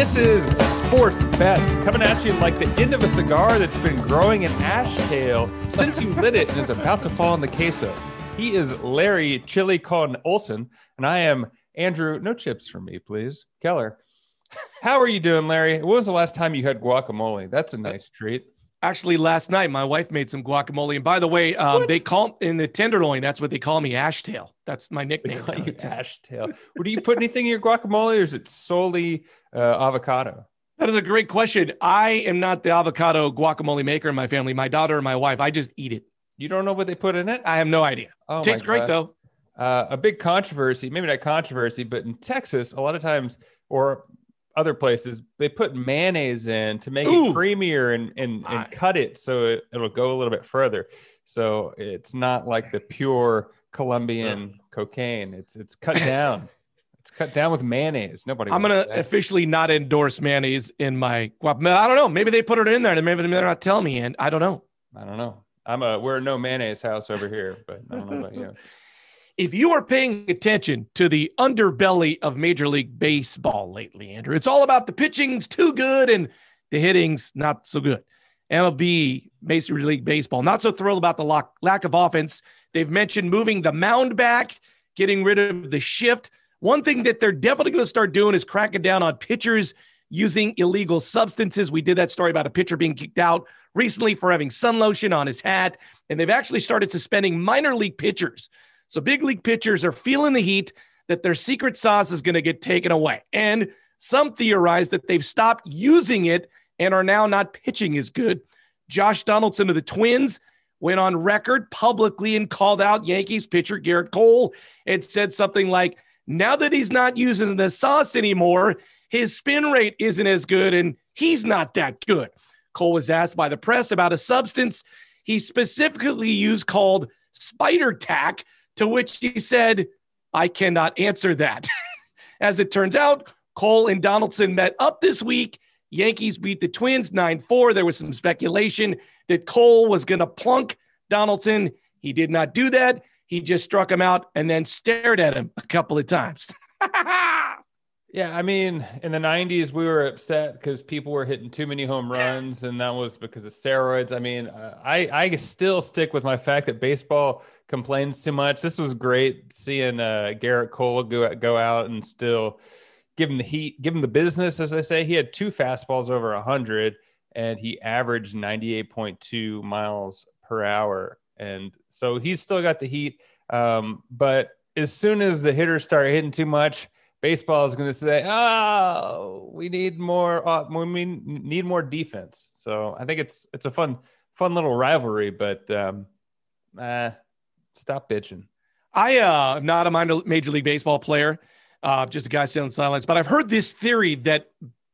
This is Sports Best coming at you like the end of a cigar that's been growing an ash tail since you lit it and is about to fall in the queso. He is Larry Chili Con Olson, and I am Andrew. No chips for me, please. Keller. How are you doing, Larry? When was the last time you had guacamole? That's a nice treat. Actually, last night my wife made some guacamole, and by the way, um, they call in the tenderloin. That's what they call me, Ashtail. That's my They nickname. call you ash tail. Well, do you put anything in your guacamole, or is it solely uh, avocado? That is a great question. I am not the avocado guacamole maker in my family. My daughter and my wife. I just eat it. You don't know what they put in it? I have no idea. Oh, Tastes great though. uh, a big controversy, maybe not controversy, but in Texas, a lot of times or other places, they put mayonnaise in to make Ooh. it creamier and and, My. and cut it so it, it'll go a little bit further. So it's not like the pure Colombian cocaine. It's it's cut down. it's cut down with mayonnaise. Nobody. I'm gonna that. officially not endorse mayonnaise in my guacamole. I don't know. Maybe they put it in there, and maybe they're not telling me. And I don't know. I don't know. I'm a we're a no mayonnaise house over here, but I don't know about you. if you are paying attention to the underbelly of Major League Baseball lately, Andrew, it's all about the pitching's too good and the hitting's not so good. MLB, Major League Baseball, not so thrilled about the lock, lack of offense. They've mentioned moving the mound back, getting rid of the shift. One thing that they're definitely going to start doing is cracking down on pitchers using illegal substances. We did that story about a pitcher being kicked out recently for having sun lotion on his hat, and they've actually started suspending minor league pitchers. So big league pitchers are feeling the heat that their secret sauce is going to get taken away. And some theorize that they've stopped using it and are now not pitching as good. Josh Donaldson of the Twins went on record publicly and called out Yankees pitcher Gerrit Cole and said something like, now that he's not using the sauce anymore, his spin rate isn't as good and he's not that good. Cole was asked by the press about a substance he specifically used called spider tack, to which he said, I cannot answer that. As it turns out, Cole and Donaldson met up this week. Yankees beat the Twins 9 4. There was some speculation that Cole was going to plunk Donaldson. He did not do that. He just struck him out and then stared at him a couple of times. Yeah, I mean, in the '90s, we were upset because people were hitting too many home runs, and that was because of steroids. I mean, uh, I I still stick with my fact that baseball complains too much. This was great seeing uh, Gerrit Cole go go out and still give him the heat, give him the business, as they say. He had two fastballs over hundred, and he averaged 98.2 miles per hour, and so he's still got the heat. Um, but as soon as the hitters start hitting too much baseball is going to say, "Oh, we need more. Uh, we need more defense." So I think it's it's a fun fun little rivalry, but um, uh, stop bitching. I uh, am not a minor major league baseball player, uh, just a guy sitting in silence. But I've heard this theory that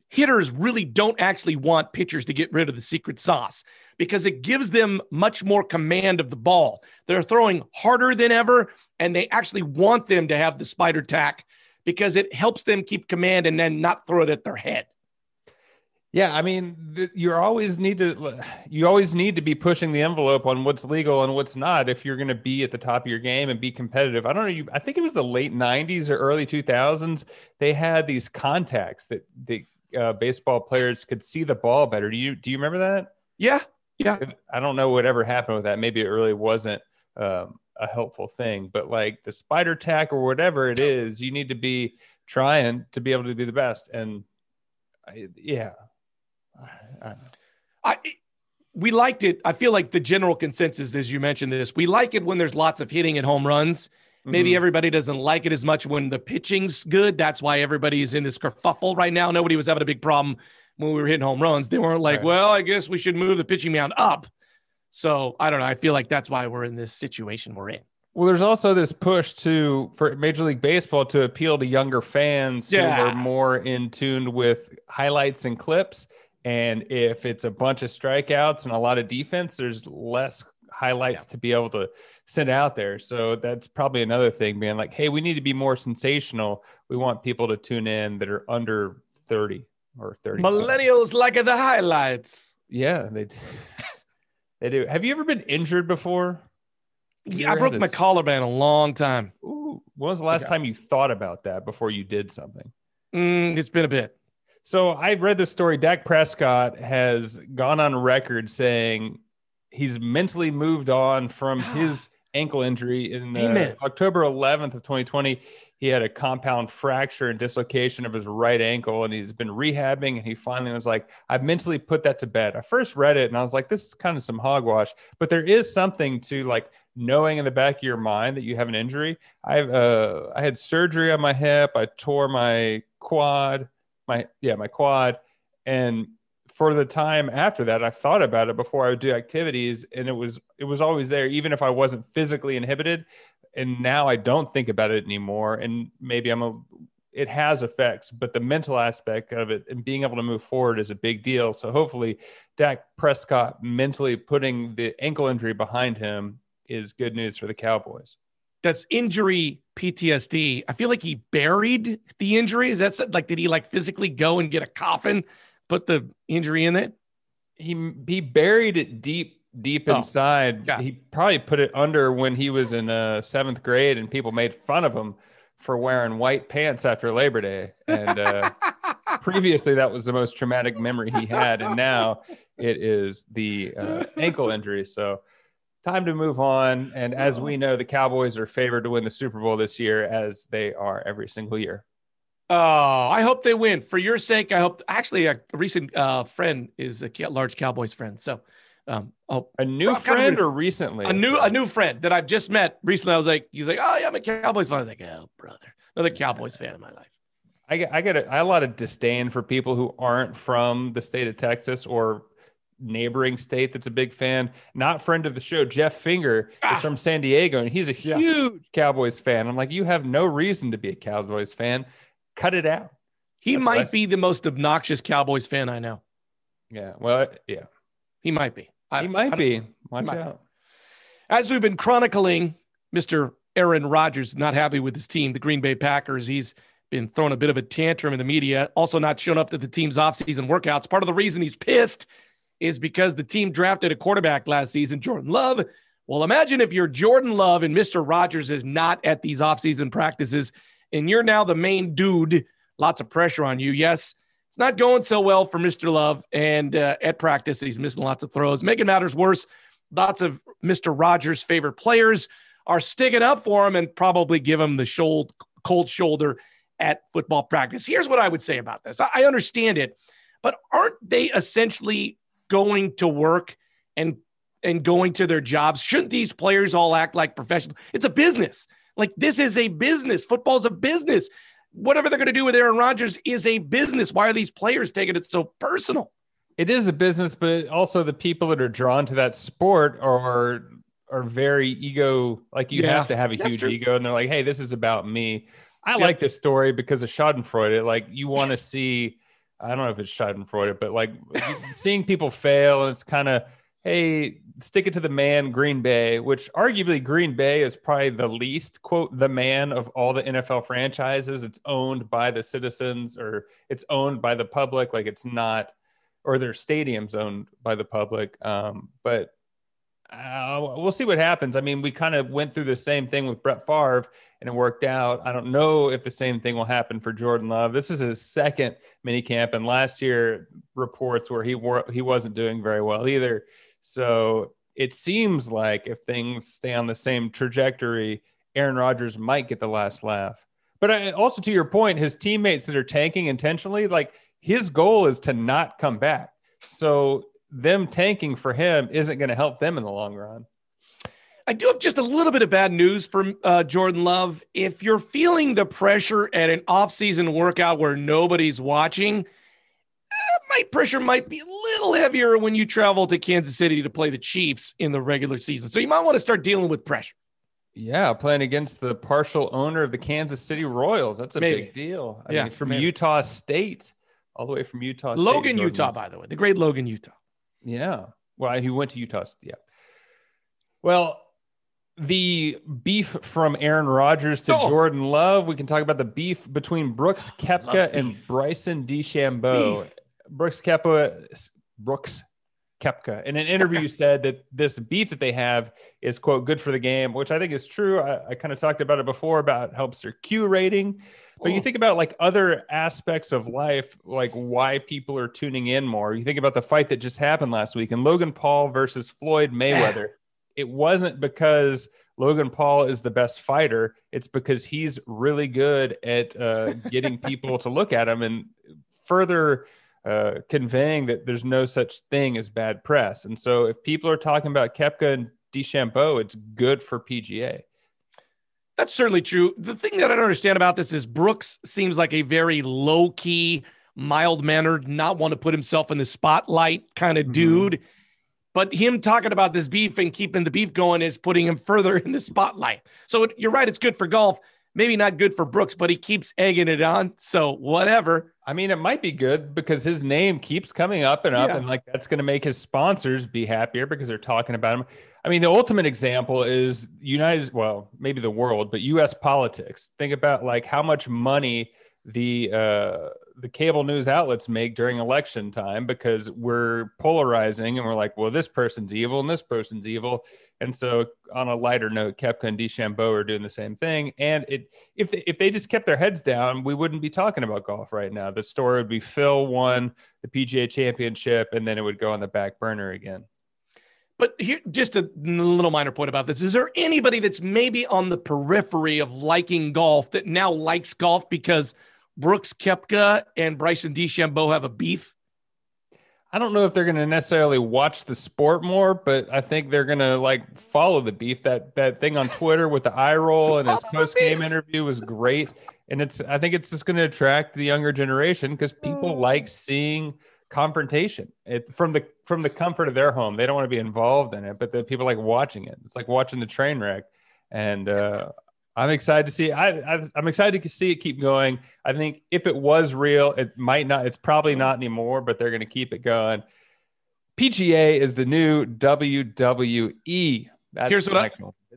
hitters really don't actually want pitchers to get rid of the secret sauce because it gives them much more command of the ball. They're throwing harder than ever, and they actually want them to have the spider tack because it helps them keep command and then not throw it at their head. Yeah, I mean, you always need to you always need to be pushing the envelope on what's legal and what's not if you're going to be at the top of your game and be competitive. I don't know. You, I think it was the late '90s or early 2000s. They had these contacts that the uh, baseball players could see the ball better. Do you do you remember that? Yeah, yeah. I don't know whatever happened with that. Maybe it really wasn't um, a helpful thing, but like the spider tack or whatever it is, you need to be trying to be able to be the best. And I, yeah, I, I, we liked it. I feel like the general consensus, as you mentioned this, we like it when there's lots of hitting and home runs. Maybe Mhm. everybody doesn't like it as much when the pitching's good. That's why everybody's in this kerfuffle right now. Nobody was having a big problem when we were hitting home runs. They weren't like, Right. well, I guess we should move the pitching mound up. So I don't know. I feel like that's why we're in this situation we're in. Well, there's also this push to for Major League Baseball to appeal to younger fans who are more in tune with highlights and clips. And if it's a bunch of strikeouts and a lot of defense, there's less highlights to be able to send out there. So that's probably another thing, being like, hey, we need to be more sensational. We want people to tune in that are under 30 or 30. Millennials like the highlights. Yeah, they do. they do. Have you ever been injured before? Yeah, I broke my a collarbone a long time. Ooh, when was the last Okay. time you thought about that before you did something? Mm, it's been a bit. So I read this story. Dak Prescott has gone on record saying he's mentally moved on from his ankle injury in uh, October 11th of 2020. He had a compound fracture and dislocation of his right ankle, and he's been rehabbing. And he finally was like, "I've mentally put that to bed." I first read it, and I was like, "This is kind of some hogwash," but there is something to like knowing in the back of your mind that you have an injury. I've uh, I had surgery on my hip. I tore my quad, my yeah, my quad, and for the time after that, I thought about it before I would do activities, and it was it was always there, even if I wasn't physically inhibited. And now I don't think about it anymore, and maybe I'm a. It has effects, but the mental aspect of it and being able to move forward is a big deal. So hopefully, Dak Prescott mentally putting the ankle injury behind him is good news for the Cowboys. That's injury PTSD. I feel like he buried the injury. Is that like did he like physically go and get a coffin put the injury in it? He he buried it deep deep oh, inside. Yeah. He probably put it under when he was in uh, seventh grade, and people made fun of him for wearing white pants after Labor Day. And uh, previously, that was the most traumatic memory he had, and now it is the uh, ankle injury. So. Time to move on. And as we know, the Cowboys are favored to win the Super Bowl this year, as they are every single year. Oh, I hope they win. For your sake, I hope. Actually, a recent uh, friend is a large Cowboys friend. So, um, oh, a new friend or recently? A new a new friend that I've just met recently. I was like, he's like, oh yeah, I'm a Cowboys fan. I was like, oh brother, another Cowboys fan in my life. I get I get a, I a lot of disdain for people who aren't from the state of Texas or neighboring state that's a big fan. Not friend of the show, Jeff Finger ah. is from San Diego, and he's a huge yeah. Cowboys fan. I'm like, you have no reason to be a Cowboys fan cut it out. He That's might be the most obnoxious Cowboys fan I know. Yeah. Well, yeah. He might be. I, he might be. Watch out. As we've been chronicling, Mr. Aaron Rodgers not happy with his team, the Green Bay Packers. He's been throwing a bit of a tantrum in the media, also not showing up to the team's offseason workouts. Part of the reason he's pissed is because the team drafted a quarterback last season, Jordan Love. Well, imagine if you're Jordan Love and Mr. Rodgers is not at these offseason practices and you're now the main dude. Lots of pressure on you. Yes, it's not going so well for Mr. Love. And uh, at practice, he's missing lots of throws. Making matters worse, lots of Mr. Rodgers' favorite players are sticking up for him and probably give him the shoulder, cold shoulder at football practice. Here's what I would say about this I understand it, but aren't they essentially going to work and and going to their jobs? Shouldn't these players all act like professionals? It's a business. Like this is a business. Football's a business. Whatever they're going to do with Aaron Rodgers is a business. Why are these players taking it so personal? It is a business, but also the people that are drawn to that sport are are very ego. Like you yeah, have to have a huge true. ego, and they're like, "Hey, this is about me." I like this story because of Schadenfreude. Like you want to see. I don't know if it's Schadenfreude, but like seeing people fail, and it's kind of hey, stick it to the man, Green Bay, which arguably Green Bay is probably the least, quote, the man of all the NFL franchises. It's owned by the citizens or it's owned by the public. Like it's not, or their stadium's owned by the public. Um, but uh, we'll see what happens. I mean, we kind of went through the same thing with Brett Favre and it worked out. I don't know if the same thing will happen for Jordan Love. This is his second mini camp, and last year reports where he wore, he wasn't doing very well either. So it seems like if things stay on the same trajectory, Aaron Rodgers might get the last laugh. But I, also to your point, his teammates that are tanking intentionally, like his goal is to not come back. So them tanking for him isn't going to help them in the long run. I do have just a little bit of bad news for uh, Jordan Love. If you're feeling the pressure at an off-season workout where nobody's watching, my pressure might be a little heavier when you travel to Kansas City to play the Chiefs in the regular season. So you might want to start dealing with pressure. Yeah, playing against the partial owner of the Kansas City Royals. That's a Maybe. big deal. I yeah, mean, from Maybe. Utah State, all the way from Utah State. Logan, Utah, by the way, the great Logan, Utah. Yeah. Well, he went to Utah. Yeah. Well, the beef from Aaron Rodgers to oh. Jordan Love. We can talk about the beef between Brooks Koepka and Bryson DeChambeau. Beef. Brooks Koepka, Brooks Koepka. In an interview, you said that this beef that they have is quote good for the game, which I think is true. I, I kind of talked about it before about helps their Q rating. But you think about like other aspects of life, like why people are tuning in more. You think about the fight that just happened last week and Logan Paul versus Floyd Mayweather. it wasn't because Logan Paul is the best fighter. It's because he's really good at uh, getting people to look at him and further uh, conveying that there's no such thing as bad press. And so if people are talking about Koepka and DeChambeau, it's good for PGA. That's certainly true. The thing that I don't understand about this is Brooks seems like a very low key, mild mannered, not want to put himself in the spotlight kind of mm-hmm. dude. But him talking about this beef and keeping the beef going is putting him further in the spotlight. So it, you're right, it's good for golf. Maybe not good for Brooks, but he keeps egging it on. So whatever. I mean, it might be good because his name keeps coming up and up, yeah. and like that's going to make his sponsors be happier because they're talking about him. I mean, the ultimate example is United, well, maybe the world, but U.S. politics. Think about like how much money the uh, the cable news outlets make during election time because we're polarizing and we're like, well, this person's evil and this person's evil. And so, on a lighter note, Koepka and DeChambeau are doing the same thing. And it, if if they just kept their heads down, we wouldn't be talking about golf right now. The story would be Phil won the PGA Championship, and then it would go on the back burner again. But here, just a little minor point about this: Is there anybody that's maybe on the periphery of liking golf that now likes golf because Brooks Koepka and Bryson DeChambeau have a beef? I don't know if they're going to necessarily watch the sport more, but I think they're going to like follow the beef. That that thing on Twitter with the eye roll and his post game interview was great, and it's I think it's just going to attract the younger generation because people oh. like seeing confrontation it, from the from the comfort of their home. They don't want to be involved in it, but the people like watching it. It's like watching the train wreck, and uh, I'm excited to see. I, I am excited to see it keep going. I think if it was real, it might not. It's probably not anymore, but they're going to keep it going. PGA is the new WWE. That's here's what I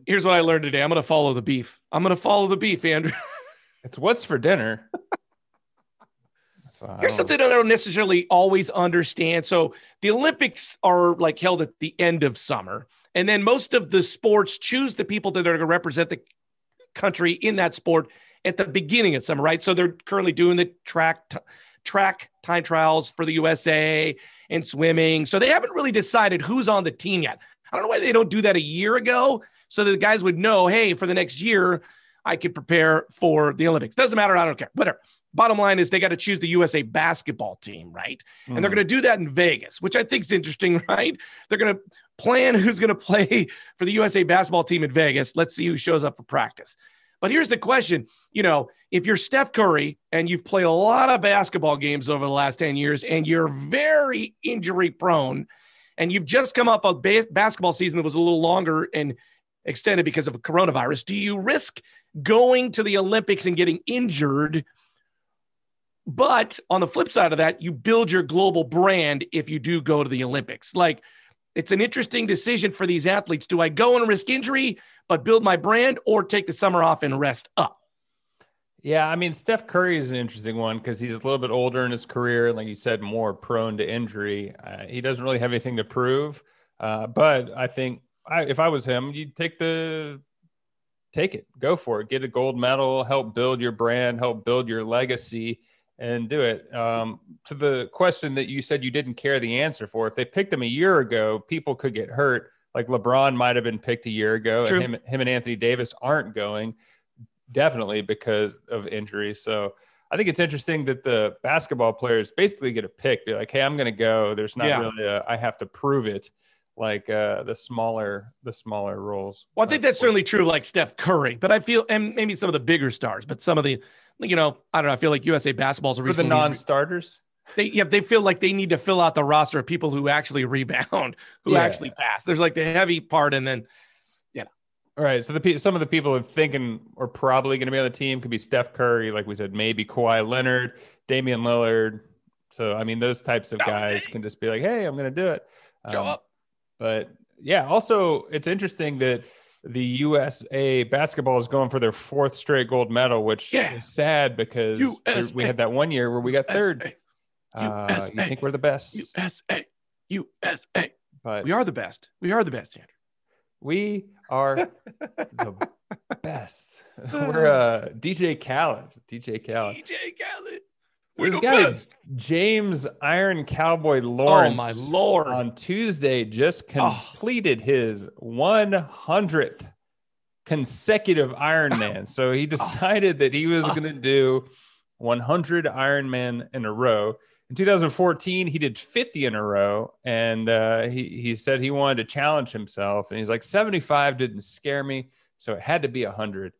here's what I learned today. I'm going to follow the beef. I'm going to follow the beef, Andrew. it's what's for dinner. Here's something I don't necessarily always understand. So the Olympics are like held at the end of summer, and then most of the sports choose the people that are going to represent the country in that sport at the beginning of summer, right? So they're currently doing the track t- track time trials for the USA and swimming. So they haven't really decided who's on the team yet. I don't know why they don't do that a year ago so that the guys would know, hey, for the next year, I could prepare for the Olympics. Doesn't matter. I don't care. Whatever. Bottom line is they got to choose the USA basketball team, right? Mm. And they're mm. going to do that in Vegas, which I think is interesting, right? They're going to plan who's going to play for the USA basketball team in Vegas. Let's see who shows up for practice. But here's the question you know, if you're Steph Curry and you've played a lot of basketball games over the last 10 years and you're very injury prone and you've just come off a bas- basketball season that was a little longer and extended because of coronavirus, do you risk going to the Olympics and getting injured? But on the flip side of that, you build your global brand if you do go to the Olympics. Like, it's an interesting decision for these athletes. Do I go and risk injury, but build my brand, or take the summer off and rest up? Yeah, I mean, Steph Curry is an interesting one because he's a little bit older in his career, and like you said, more prone to injury. Uh, he doesn't really have anything to prove. Uh, but I think I, if I was him, you'd take the take it, go for it, get a gold medal, help build your brand, help build your legacy and do it. Um, to the question that you said you didn't care the answer for, if they picked him a year ago, people could get hurt. Like LeBron might have been picked a year ago, True. and him, him and Anthony Davis aren't going, definitely because of injury. So I think it's interesting that the basketball players basically get a pick, be like, "Hey, I'm going to go." There's not yeah. really a I have to prove it like uh, the smaller the smaller roles. Well, I think that's certainly true, like Steph Curry, but I feel and maybe some of the bigger stars, but some of the you know, I don't know. I feel like USA basketball's for the non-starters. They yeah, they feel like they need to fill out the roster of people who actually rebound, who yeah. actually pass. There's like the heavy part, and then yeah. All right. So the some of the people are thinking are probably going to be on the team could be Steph Curry, like we said, maybe Kawhi Leonard, Damian Lillard. So I mean, those types of guys can just be like, "Hey, I'm going to do it." Show um, up. But yeah, also it's interesting that the USA basketball is going for their fourth straight gold medal, which yeah. is sad because USA. we had that one year where we got third. Uh, you think we're the best? USA. USA. But we are the best. We are the best, Andrew. We are the best. We're uh, DJ Khaled. DJ Khaled. DJ Khaled. This guy, best. James Iron Cowboy Lawrence. Oh my lord! On Tuesday, just oh. completed oh. his 100th consecutive Ironman. so he ah. decided that he was ah. going to do 100 Ironman in a row. In 2014, he did 50 in a row, and uh, he he said he wanted to challenge himself. And he's like, 75 didn't scare me, so it had to be 100.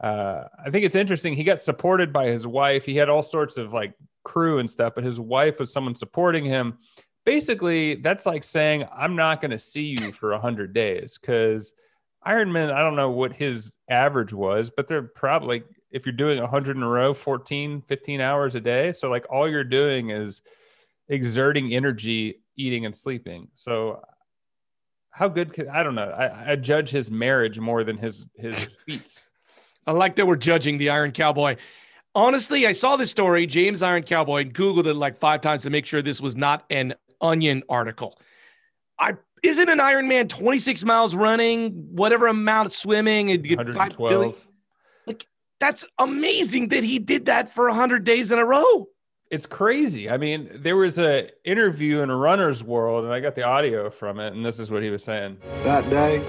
Uh, I think it's interesting. He got supported by his wife. He had all sorts of like crew and stuff, but his wife was someone supporting him. Basically, that's like saying, "I'm not going to see you for 100 days," because Ironman. I don't know what his average was, but they're probably if you're doing 100 in a row 14 15 hours a day so like all you're doing is exerting energy eating and sleeping so how good could i don't know i, I judge his marriage more than his his feats i like that we're judging the iron cowboy honestly i saw this story james iron cowboy googled it like five times to make sure this was not an onion article i isn't an Ironman 26 miles running, whatever amount of swimming, and 112. Like that's amazing that he did that for 100 days in a row. It's crazy. I mean, there was a interview in a runner's world, and I got the audio from it, and this is what he was saying. That day,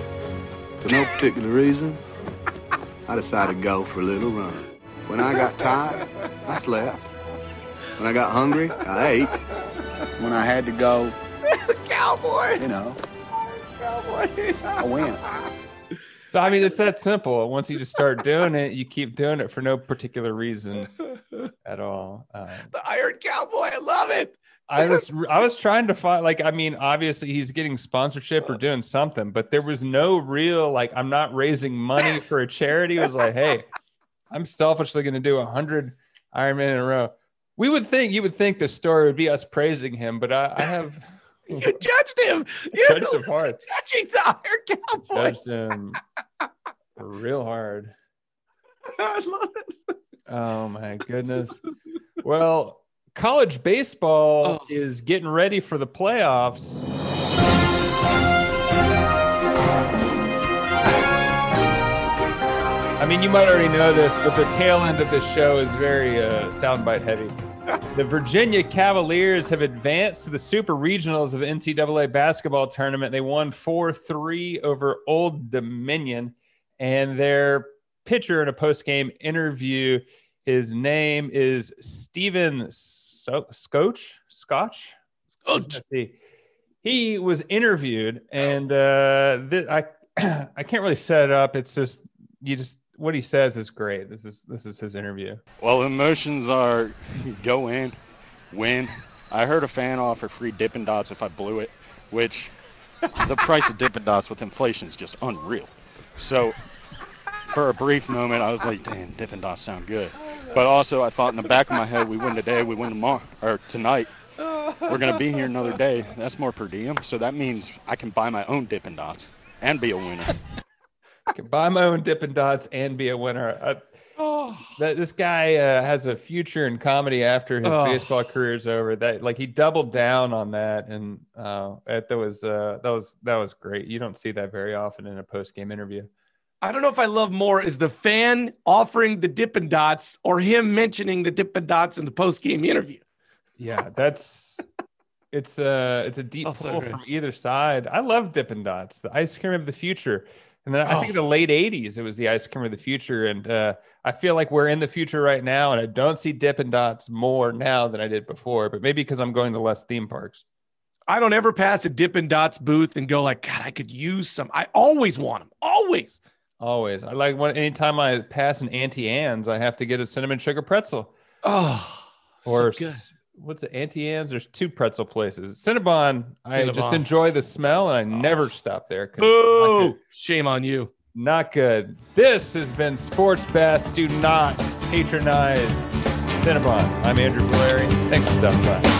for no particular reason, I decided to go for a little run. When I got tired, I slept. When I got hungry, I ate. When I had to go, cowboy, you know, cowboy, I went. So I mean, it's that simple. Once you just start doing it, you keep doing it for no particular reason at all. Um, the Iron Cowboy, I love it. I was I was trying to find like I mean obviously he's getting sponsorship or doing something, but there was no real like I'm not raising money for a charity. It was like, hey, I'm selfishly going to do a hundred Ironman in a row. We would think you would think the story would be us praising him, but I, I have you judged him. You judged him hard. Judging the Iron Cowboy. Judged him real hard. I love it. Oh my goodness. Well, college baseball oh. is getting ready for the playoffs. I mean, you might already know this, but the tail end of this show is very uh, soundbite heavy the Virginia Cavaliers have advanced to the Super Regionals of the NCAA basketball tournament. They won 4 3 over Old Dominion. And their pitcher in a post game interview, his name is Stephen so- Scotch. Scotch? See. He was interviewed, and uh, th- I, I can't really set it up. It's just, you just, what he says is great. This is this is his interview. Well, emotions are go in, win. I heard a fan offer free Dippin' Dots if I blew it, which the price of Dippin' Dots with inflation is just unreal. So for a brief moment, I was like, "Damn, Dippin' Dots sound good," but also I thought in the back of my head, "We win today, we win tomorrow, or tonight." We're gonna be here another day. That's more per diem, so that means I can buy my own Dippin' Dots and be a winner. I can buy my own Dippin' Dots and be a winner. Uh, oh. That this guy uh, has a future in comedy after his oh. baseball career is over. That like he doubled down on that, and uh, that was uh, that was that was great. You don't see that very often in a post game interview. I don't know if I love more is the fan offering the Dippin' Dots or him mentioning the Dippin' Dots in the post game interview. Yeah, that's it's a uh, it's a deep pull from either side. I love Dippin' Dots, the ice cream of the future. And then I think in oh. the late 80s, it was the ice cream of the future. And uh, I feel like we're in the future right now. And I don't see Dippin' Dots more now than I did before, but maybe because I'm going to less theme parks. I don't ever pass a Dippin' Dots booth and go like, God, I could use some. I always want them. Always. Always. I like when anytime I pass an Auntie Anne's, I have to get a cinnamon sugar pretzel. Oh, or so what's it? Auntie Anne's. There's two pretzel places. Cinnabon. I just enjoy the smell, and I oh. never stop there. Oh, shame on you. Not good. This has been Sports Best. Do not patronize Cinnabon. I'm Andrew Polari. Thanks for stopping by.